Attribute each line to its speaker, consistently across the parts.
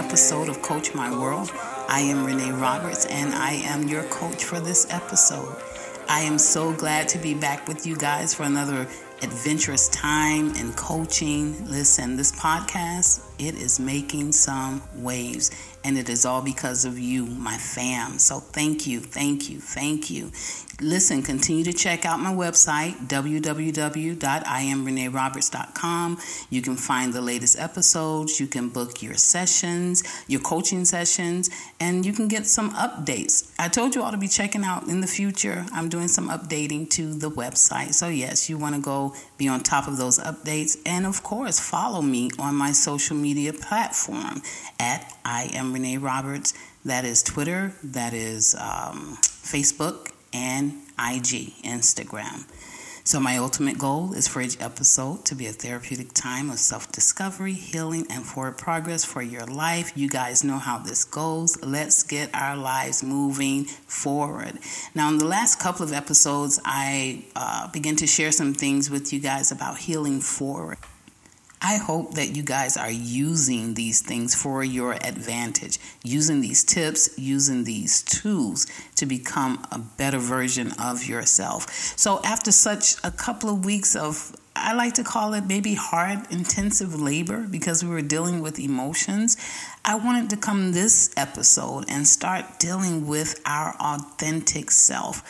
Speaker 1: episode of Coach My World. I am Renee Roberts and I am your coach for this episode. I am so glad to be back with you guys for another adventurous time in coaching. Listen, this podcast, it is making some waves and it is all because of you, my fam. So thank you, thank you, thank you. Listen, continue to check out my website, www.imreneeroberts.com. You can find the latest episodes, you can book your sessions, your coaching sessions, and you can get some updates. I told you all to be checking out in the future. I'm doing some updating to the website. So, yes, you want to go be on top of those updates. And of course, follow me on my social media platform at I am Renee Roberts. That is Twitter, that is um, Facebook and IG, Instagram. So, my ultimate goal is for each episode to be a therapeutic time of self discovery, healing, and forward progress for your life. You guys know how this goes. Let's get our lives moving forward. Now, in the last couple of episodes, I uh, began to share some things with you guys about healing forward. I hope that you guys are using these things for your advantage, using these tips, using these tools to become a better version of yourself. So, after such a couple of weeks of I like to call it maybe hard, intensive labor because we were dealing with emotions. I wanted to come this episode and start dealing with our authentic self,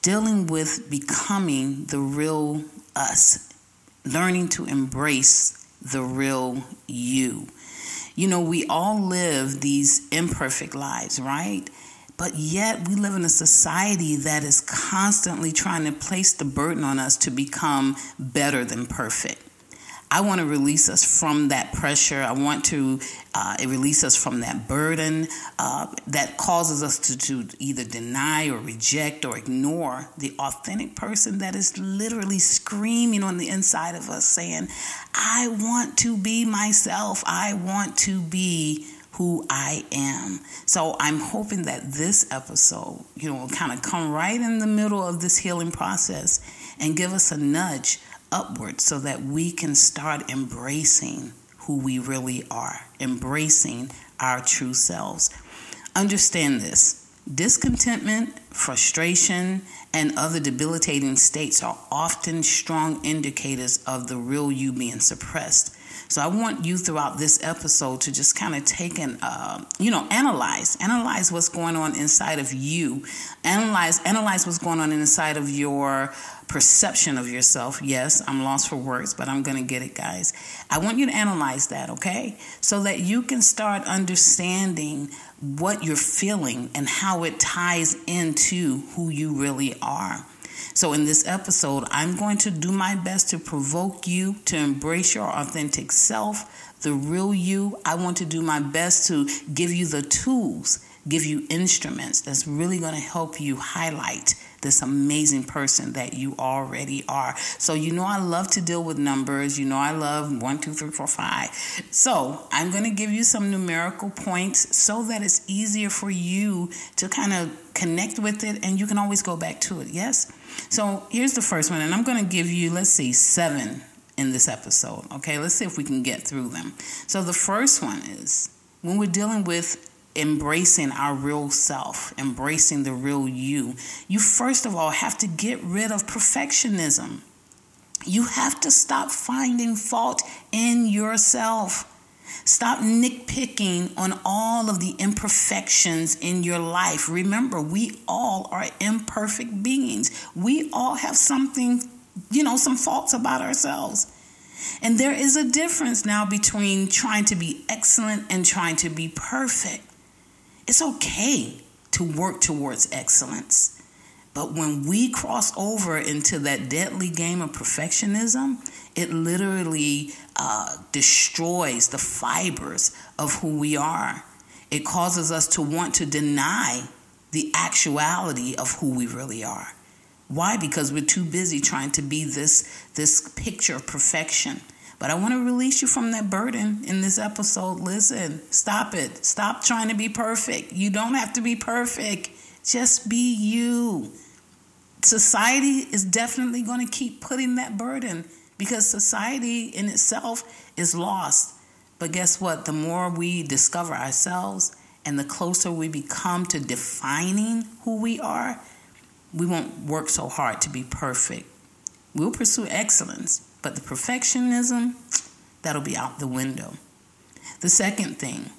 Speaker 1: dealing with becoming the real us, learning to embrace the real you. You know, we all live these imperfect lives, right? But yet we live in a society that is constantly trying to place the burden on us to become better than perfect. I want to release us from that pressure. I want to uh, release us from that burden uh, that causes us to, to either deny or reject or ignore the authentic person that is literally screaming on the inside of us saying, I want to be myself. I want to be who I am. So I'm hoping that this episode, you know, will kind of come right in the middle of this healing process and give us a nudge upward so that we can start embracing who we really are, embracing our true selves. Understand this discontentment, frustration, and other debilitating states are often strong indicators of the real you being suppressed. So I want you throughout this episode to just kind of take and uh, you know analyze, analyze what's going on inside of you, analyze, analyze what's going on inside of your perception of yourself. Yes, I'm lost for words, but I'm going to get it, guys. I want you to analyze that, okay? So that you can start understanding what you're feeling and how it ties into who you really are. So, in this episode, I'm going to do my best to provoke you to embrace your authentic self, the real you. I want to do my best to give you the tools, give you instruments that's really going to help you highlight this amazing person that you already are. So, you know, I love to deal with numbers. You know, I love one, two, three, four, five. So, I'm going to give you some numerical points so that it's easier for you to kind of connect with it and you can always go back to it. Yes? So, here's the first one, and I'm going to give you, let's see, seven in this episode. Okay, let's see if we can get through them. So, the first one is when we're dealing with embracing our real self, embracing the real you, you first of all have to get rid of perfectionism. You have to stop finding fault in yourself. Stop nitpicking on all of the imperfections in your life. Remember, we all are imperfect beings. We all have something, you know, some faults about ourselves. And there is a difference now between trying to be excellent and trying to be perfect. It's okay to work towards excellence. But when we cross over into that deadly game of perfectionism, it literally uh, destroys the fibers of who we are. It causes us to want to deny the actuality of who we really are. Why? Because we're too busy trying to be this, this picture of perfection. But I want to release you from that burden in this episode. Listen, stop it. Stop trying to be perfect. You don't have to be perfect. Just be you. Society is definitely going to keep putting that burden because society in itself is lost. But guess what? The more we discover ourselves and the closer we become to defining who we are, we won't work so hard to be perfect. We'll pursue excellence, but the perfectionism, that'll be out the window. The second thing,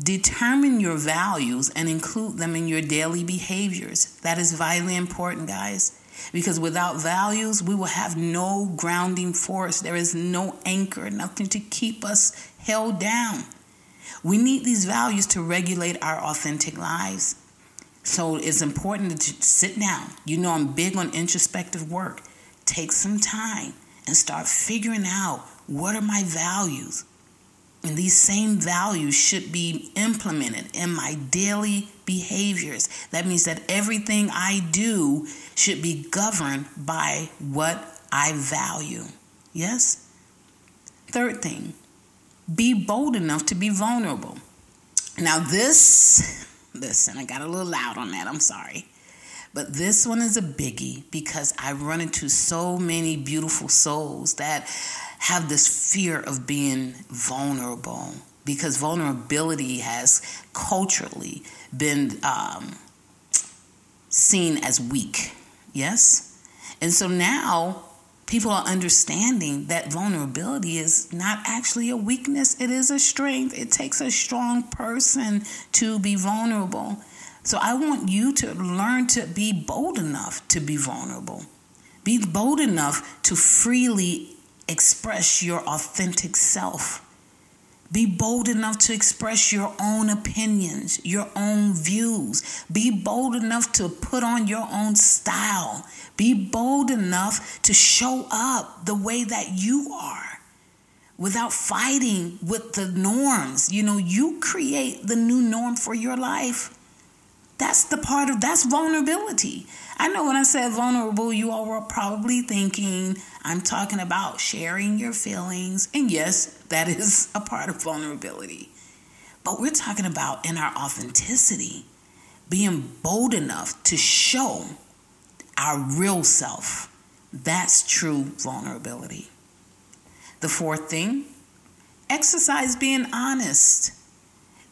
Speaker 1: determine your values and include them in your daily behaviors. That is vitally important, guys. Because without values, we will have no grounding force. There is no anchor, nothing to keep us held down. We need these values to regulate our authentic lives. So it's important to sit down. You know, I'm big on introspective work. Take some time and start figuring out what are my values. And these same values should be implemented in my daily behaviors. That means that everything I do should be governed by what I value. Yes? Third thing, be bold enough to be vulnerable. Now, this, listen, I got a little loud on that. I'm sorry. But this one is a biggie because I run into so many beautiful souls that have this fear of being vulnerable because vulnerability has culturally been um, seen as weak. Yes? And so now people are understanding that vulnerability is not actually a weakness, it is a strength. It takes a strong person to be vulnerable. So I want you to learn to be bold enough to be vulnerable. Be bold enough to freely express your authentic self. Be bold enough to express your own opinions, your own views. Be bold enough to put on your own style. Be bold enough to show up the way that you are without fighting with the norms. You know, you create the new norm for your life. That's the part of that's vulnerability. I know when I said vulnerable, you all were probably thinking I'm talking about sharing your feelings. And yes, that is a part of vulnerability. But we're talking about in our authenticity, being bold enough to show our real self. That's true vulnerability. The fourth thing, exercise being honest.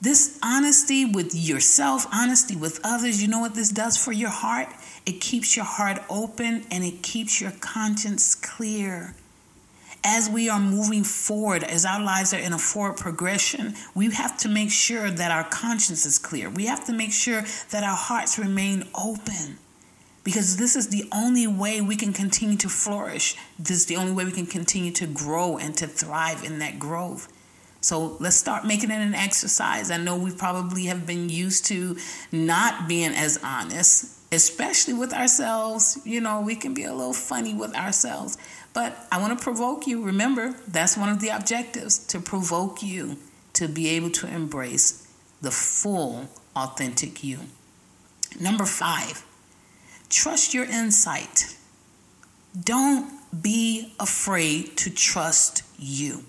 Speaker 1: This honesty with yourself, honesty with others, you know what this does for your heart? It keeps your heart open and it keeps your conscience clear. As we are moving forward, as our lives are in a forward progression, we have to make sure that our conscience is clear. We have to make sure that our hearts remain open because this is the only way we can continue to flourish. This is the only way we can continue to grow and to thrive in that growth. So let's start making it an exercise. I know we probably have been used to not being as honest, especially with ourselves. You know, we can be a little funny with ourselves. But I want to provoke you. Remember, that's one of the objectives to provoke you to be able to embrace the full, authentic you. Number five, trust your insight. Don't be afraid to trust you.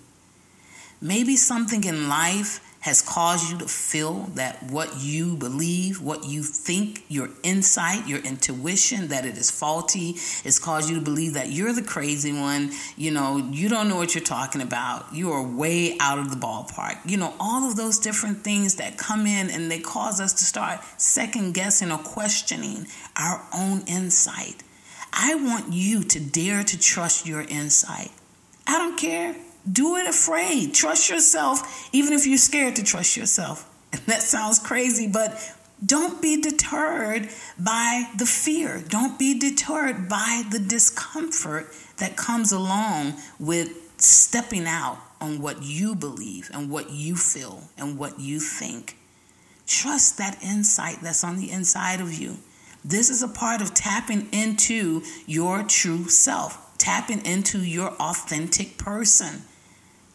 Speaker 1: Maybe something in life has caused you to feel that what you believe, what you think, your insight, your intuition, that it is faulty, has caused you to believe that you're the crazy one. You know, you don't know what you're talking about. You are way out of the ballpark. You know, all of those different things that come in and they cause us to start second guessing or questioning our own insight. I want you to dare to trust your insight. I don't care do it afraid. Trust yourself, even if you're scared to trust yourself. And that sounds crazy, but don't be deterred by the fear. Don't be deterred by the discomfort that comes along with stepping out on what you believe and what you feel and what you think. Trust that insight that's on the inside of you. This is a part of tapping into your true self, tapping into your authentic person.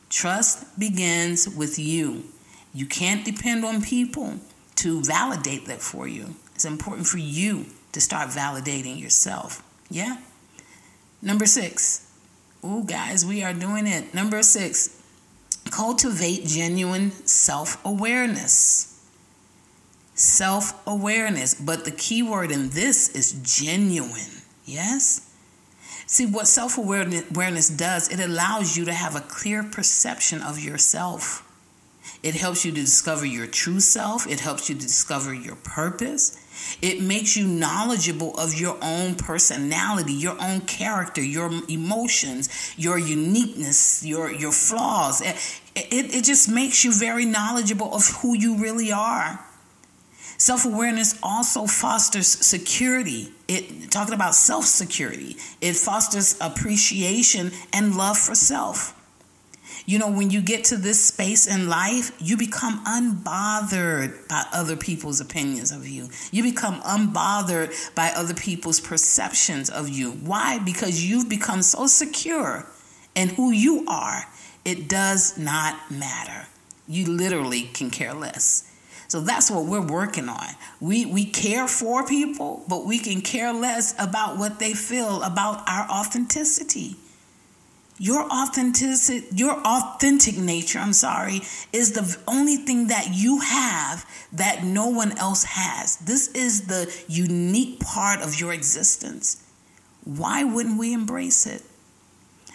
Speaker 1: Trust begins with you. You can't depend on people to validate that for you. It's important for you to start validating yourself. Yeah? Number six. Ooh, guys, we are doing it. Number six. Cultivate genuine self awareness. Self awareness. But the key word in this is genuine. Yes? See, what self awareness does, it allows you to have a clear perception of yourself. It helps you to discover your true self. It helps you to discover your purpose. It makes you knowledgeable of your own personality, your own character, your emotions, your uniqueness, your your flaws. It, it, it just makes you very knowledgeable of who you really are. Self awareness also fosters security. It talking about self security. It fosters appreciation and love for self. You know, when you get to this space in life, you become unbothered by other people's opinions of you. You become unbothered by other people's perceptions of you. Why? Because you've become so secure in who you are, it does not matter. You literally can care less. So that's what we're working on. We we care for people, but we can care less about what they feel about our authenticity. Your authenticity, your authentic nature, I'm sorry, is the only thing that you have that no one else has. This is the unique part of your existence. Why wouldn't we embrace it?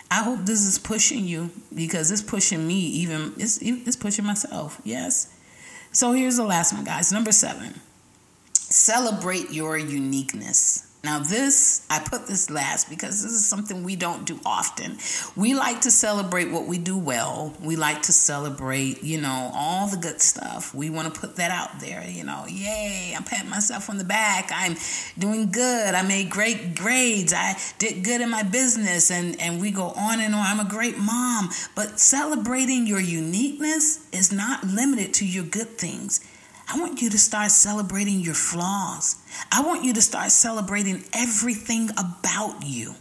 Speaker 1: I hope this is pushing you because it's pushing me even it's it's pushing myself. Yes. So here's the last one, guys. Number 7. Celebrate your uniqueness. Now, this, I put this last because this is something we don't do often. We like to celebrate what we do well. We like to celebrate, you know, all the good stuff. We want to put that out there, you know, yay, I'm patting myself on the back. I'm doing good. I made great grades. I did good in my business. And, and we go on and on. I'm a great mom. But celebrating your uniqueness is not limited to your good things. I want you to start celebrating your flaws. I want you to start celebrating everything about you.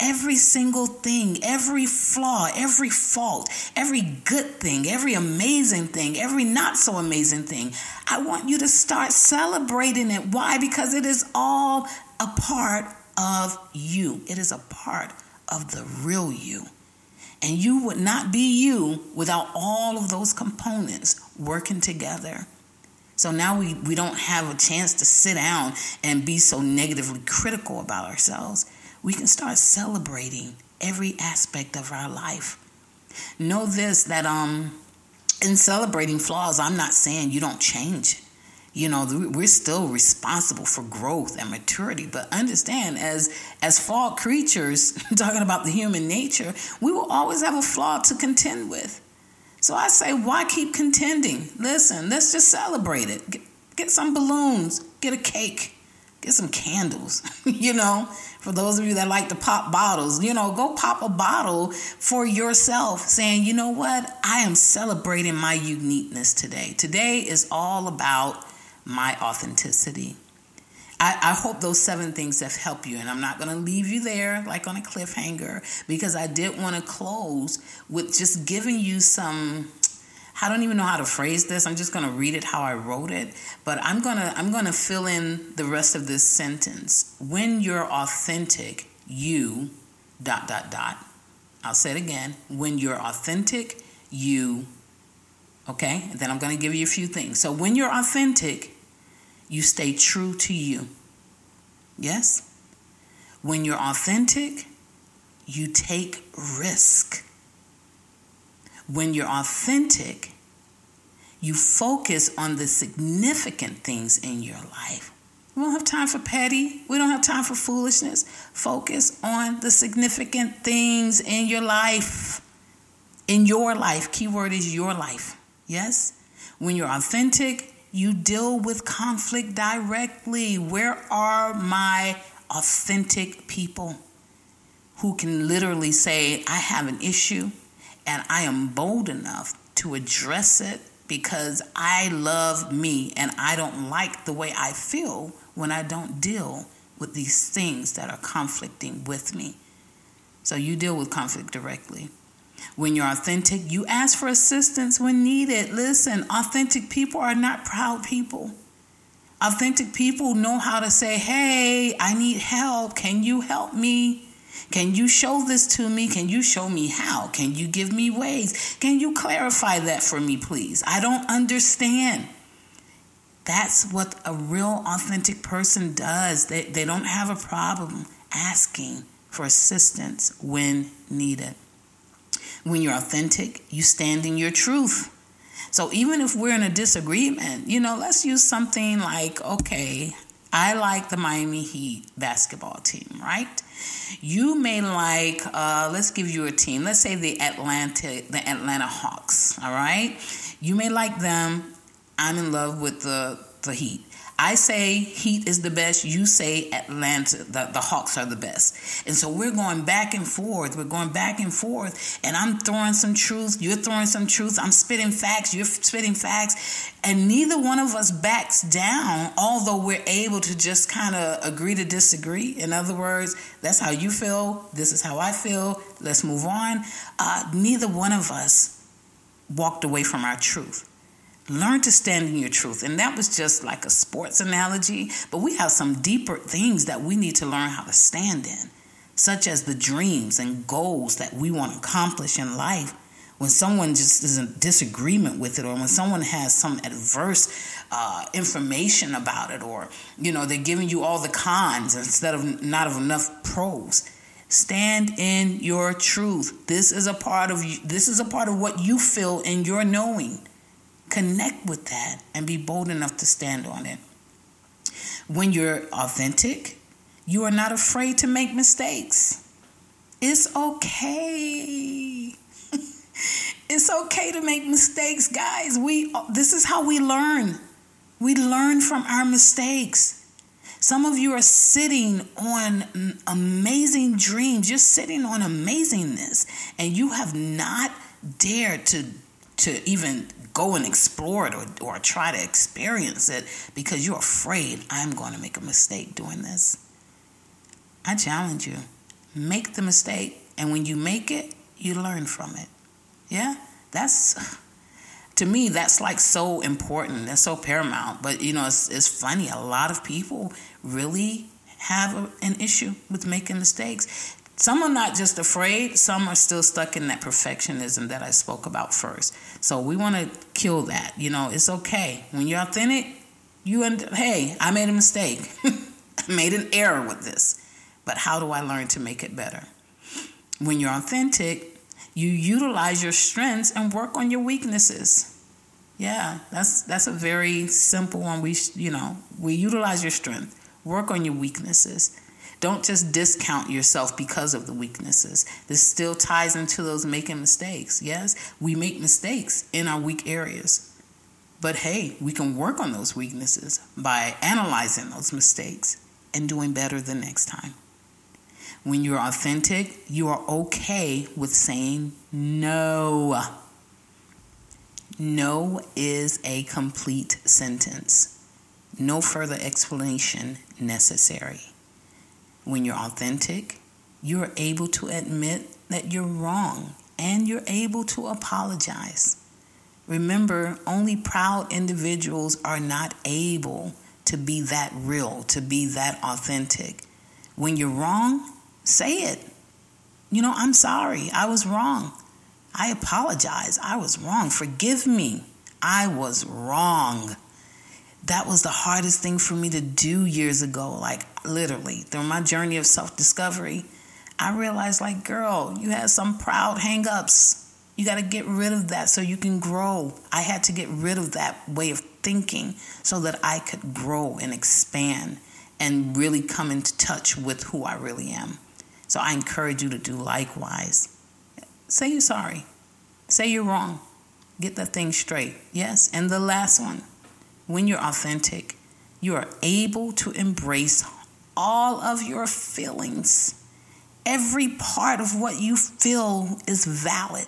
Speaker 1: Every single thing, every flaw, every fault, every good thing, every amazing thing, every not so amazing thing. I want you to start celebrating it. Why? Because it is all a part of you, it is a part of the real you. And you would not be you without all of those components working together. So now we, we don't have a chance to sit down and be so negatively critical about ourselves. We can start celebrating every aspect of our life. Know this that um in celebrating flaws, I'm not saying you don't change. You know, we're still responsible for growth and maturity, but understand as as flawed creatures, talking about the human nature, we will always have a flaw to contend with. So I say, why keep contending? Listen, let's just celebrate it. Get, get some balloons, get a cake, get some candles, you know, for those of you that like to pop bottles, you know, go pop a bottle for yourself saying, you know what? I am celebrating my uniqueness today. Today is all about my authenticity. I, I hope those seven things have helped you. And I'm not going to leave you there like on a cliffhanger because I did want to close with just giving you some. I don't even know how to phrase this. I'm just going to read it how I wrote it, but I'm going to I'm going to fill in the rest of this sentence. When you're authentic, you dot dot dot. I'll say it again. When you're authentic, you okay? And then I'm going to give you a few things. So when you're authentic, you stay true to you. Yes? When you're authentic, you take risk. When you're authentic, you focus on the significant things in your life. We don't have time for petty. We don't have time for foolishness. Focus on the significant things in your life. In your life. Keyword is your life. Yes? When you're authentic, you deal with conflict directly. Where are my authentic people who can literally say, I have an issue and I am bold enough to address it because I love me and I don't like the way I feel when I don't deal with these things that are conflicting with me. So you deal with conflict directly. When you're authentic, you ask for assistance when needed. Listen, authentic people are not proud people. Authentic people know how to say, Hey, I need help. Can you help me? Can you show this to me? Can you show me how? Can you give me ways? Can you clarify that for me, please? I don't understand. That's what a real authentic person does. They, they don't have a problem asking for assistance when needed. When you're authentic, you stand in your truth. So even if we're in a disagreement, you know, let's use something like, okay, I like the Miami Heat basketball team, right? You may like, uh, let's give you a team. Let's say the Atlanta, the Atlanta Hawks. All right, you may like them. I'm in love with the the Heat. I say Heat is the best. You say Atlanta, the, the Hawks are the best. And so we're going back and forth. We're going back and forth. And I'm throwing some truth. You're throwing some truth. I'm spitting facts. You're spitting facts. And neither one of us backs down, although we're able to just kind of agree to disagree. In other words, that's how you feel. This is how I feel. Let's move on. Uh, neither one of us walked away from our truth. Learn to stand in your truth. And that was just like a sports analogy, but we have some deeper things that we need to learn how to stand in, such as the dreams and goals that we want to accomplish in life. When someone just is in disagreement with it, or when someone has some adverse uh, information about it, or you know they're giving you all the cons instead of not of enough pros, stand in your truth. This is a part of you. This is a part of what you feel in your knowing. Connect with that and be bold enough to stand on it. When you're authentic, you are not afraid to make mistakes. It's okay. it's okay to make mistakes, guys. We this is how we learn. We learn from our mistakes. Some of you are sitting on amazing dreams. You're sitting on amazingness and you have not dared to to even go and explore it or, or try to experience it because you're afraid I'm going to make a mistake doing this. I challenge you make the mistake, and when you make it, you learn from it. Yeah, that's to me that's like so important that's so paramount but you know it's, it's funny a lot of people really have a, an issue with making mistakes some are not just afraid, some are still stuck in that perfectionism that I spoke about first. So we want to kill that. You know, it's okay. When you're authentic, you and hey, I made a mistake. I made an error with this. But how do I learn to make it better? When you're authentic, you utilize your strengths and work on your weaknesses. Yeah, that's that's a very simple one. We you know, we utilize your strength, work on your weaknesses don't just discount yourself because of the weaknesses. This still ties into those making mistakes. Yes, we make mistakes in our weak areas. But hey, we can work on those weaknesses by analyzing those mistakes and doing better the next time. When you're authentic, you are okay with saying no. No is a complete sentence. No further explanation necessary. When you're authentic, you're able to admit that you're wrong and you're able to apologize. Remember, only proud individuals are not able to be that real, to be that authentic. When you're wrong, say it. You know, I'm sorry. I was wrong. I apologize. I was wrong. Forgive me. I was wrong that was the hardest thing for me to do years ago. Like, literally, through my journey of self discovery, I realized, like, girl, you had some proud hangups. You got to get rid of that so you can grow. I had to get rid of that way of thinking so that I could grow and expand and really come into touch with who I really am. So I encourage you to do likewise. Say you're sorry. Say you're wrong. Get that thing straight. Yes. And the last one when you're authentic, you are able to embrace all of your feelings. Every part of what you feel is valid.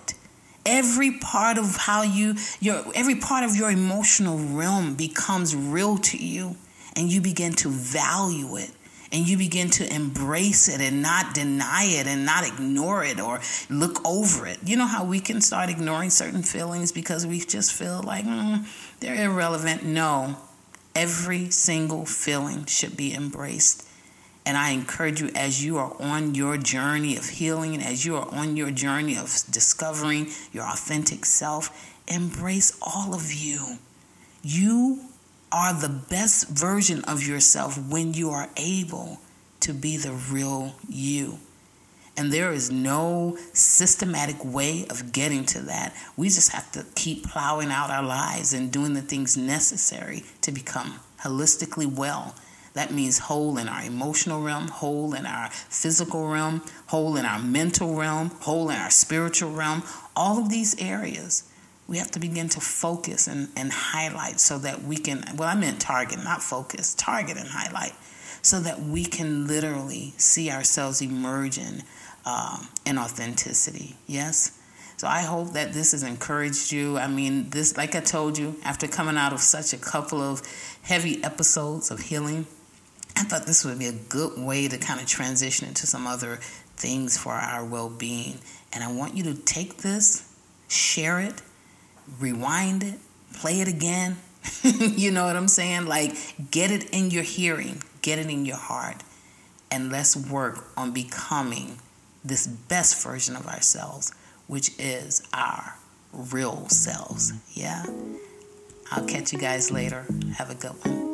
Speaker 1: Every part of how you your every part of your emotional realm becomes real to you and you begin to value it and you begin to embrace it and not deny it and not ignore it or look over it. You know how we can start ignoring certain feelings because we just feel like mm, they're irrelevant? No, every single feeling should be embraced. And I encourage you as you are on your journey of healing, as you are on your journey of discovering your authentic self, embrace all of you. You are the best version of yourself when you are able to be the real you. And there is no systematic way of getting to that. We just have to keep plowing out our lives and doing the things necessary to become holistically well. That means whole in our emotional realm, whole in our physical realm, whole in our mental realm, whole in our spiritual realm. All of these areas we have to begin to focus and, and highlight so that we can, well, I meant target, not focus, target and highlight, so that we can literally see ourselves emerging um, in authenticity. Yes? So I hope that this has encouraged you. I mean, this, like I told you, after coming out of such a couple of heavy episodes of healing, I thought this would be a good way to kind of transition into some other things for our well being. And I want you to take this, share it, rewind it, play it again. you know what I'm saying? Like, get it in your hearing, get it in your heart, and let's work on becoming this best version of ourselves, which is our real selves. Yeah? I'll catch you guys later. Have a good one.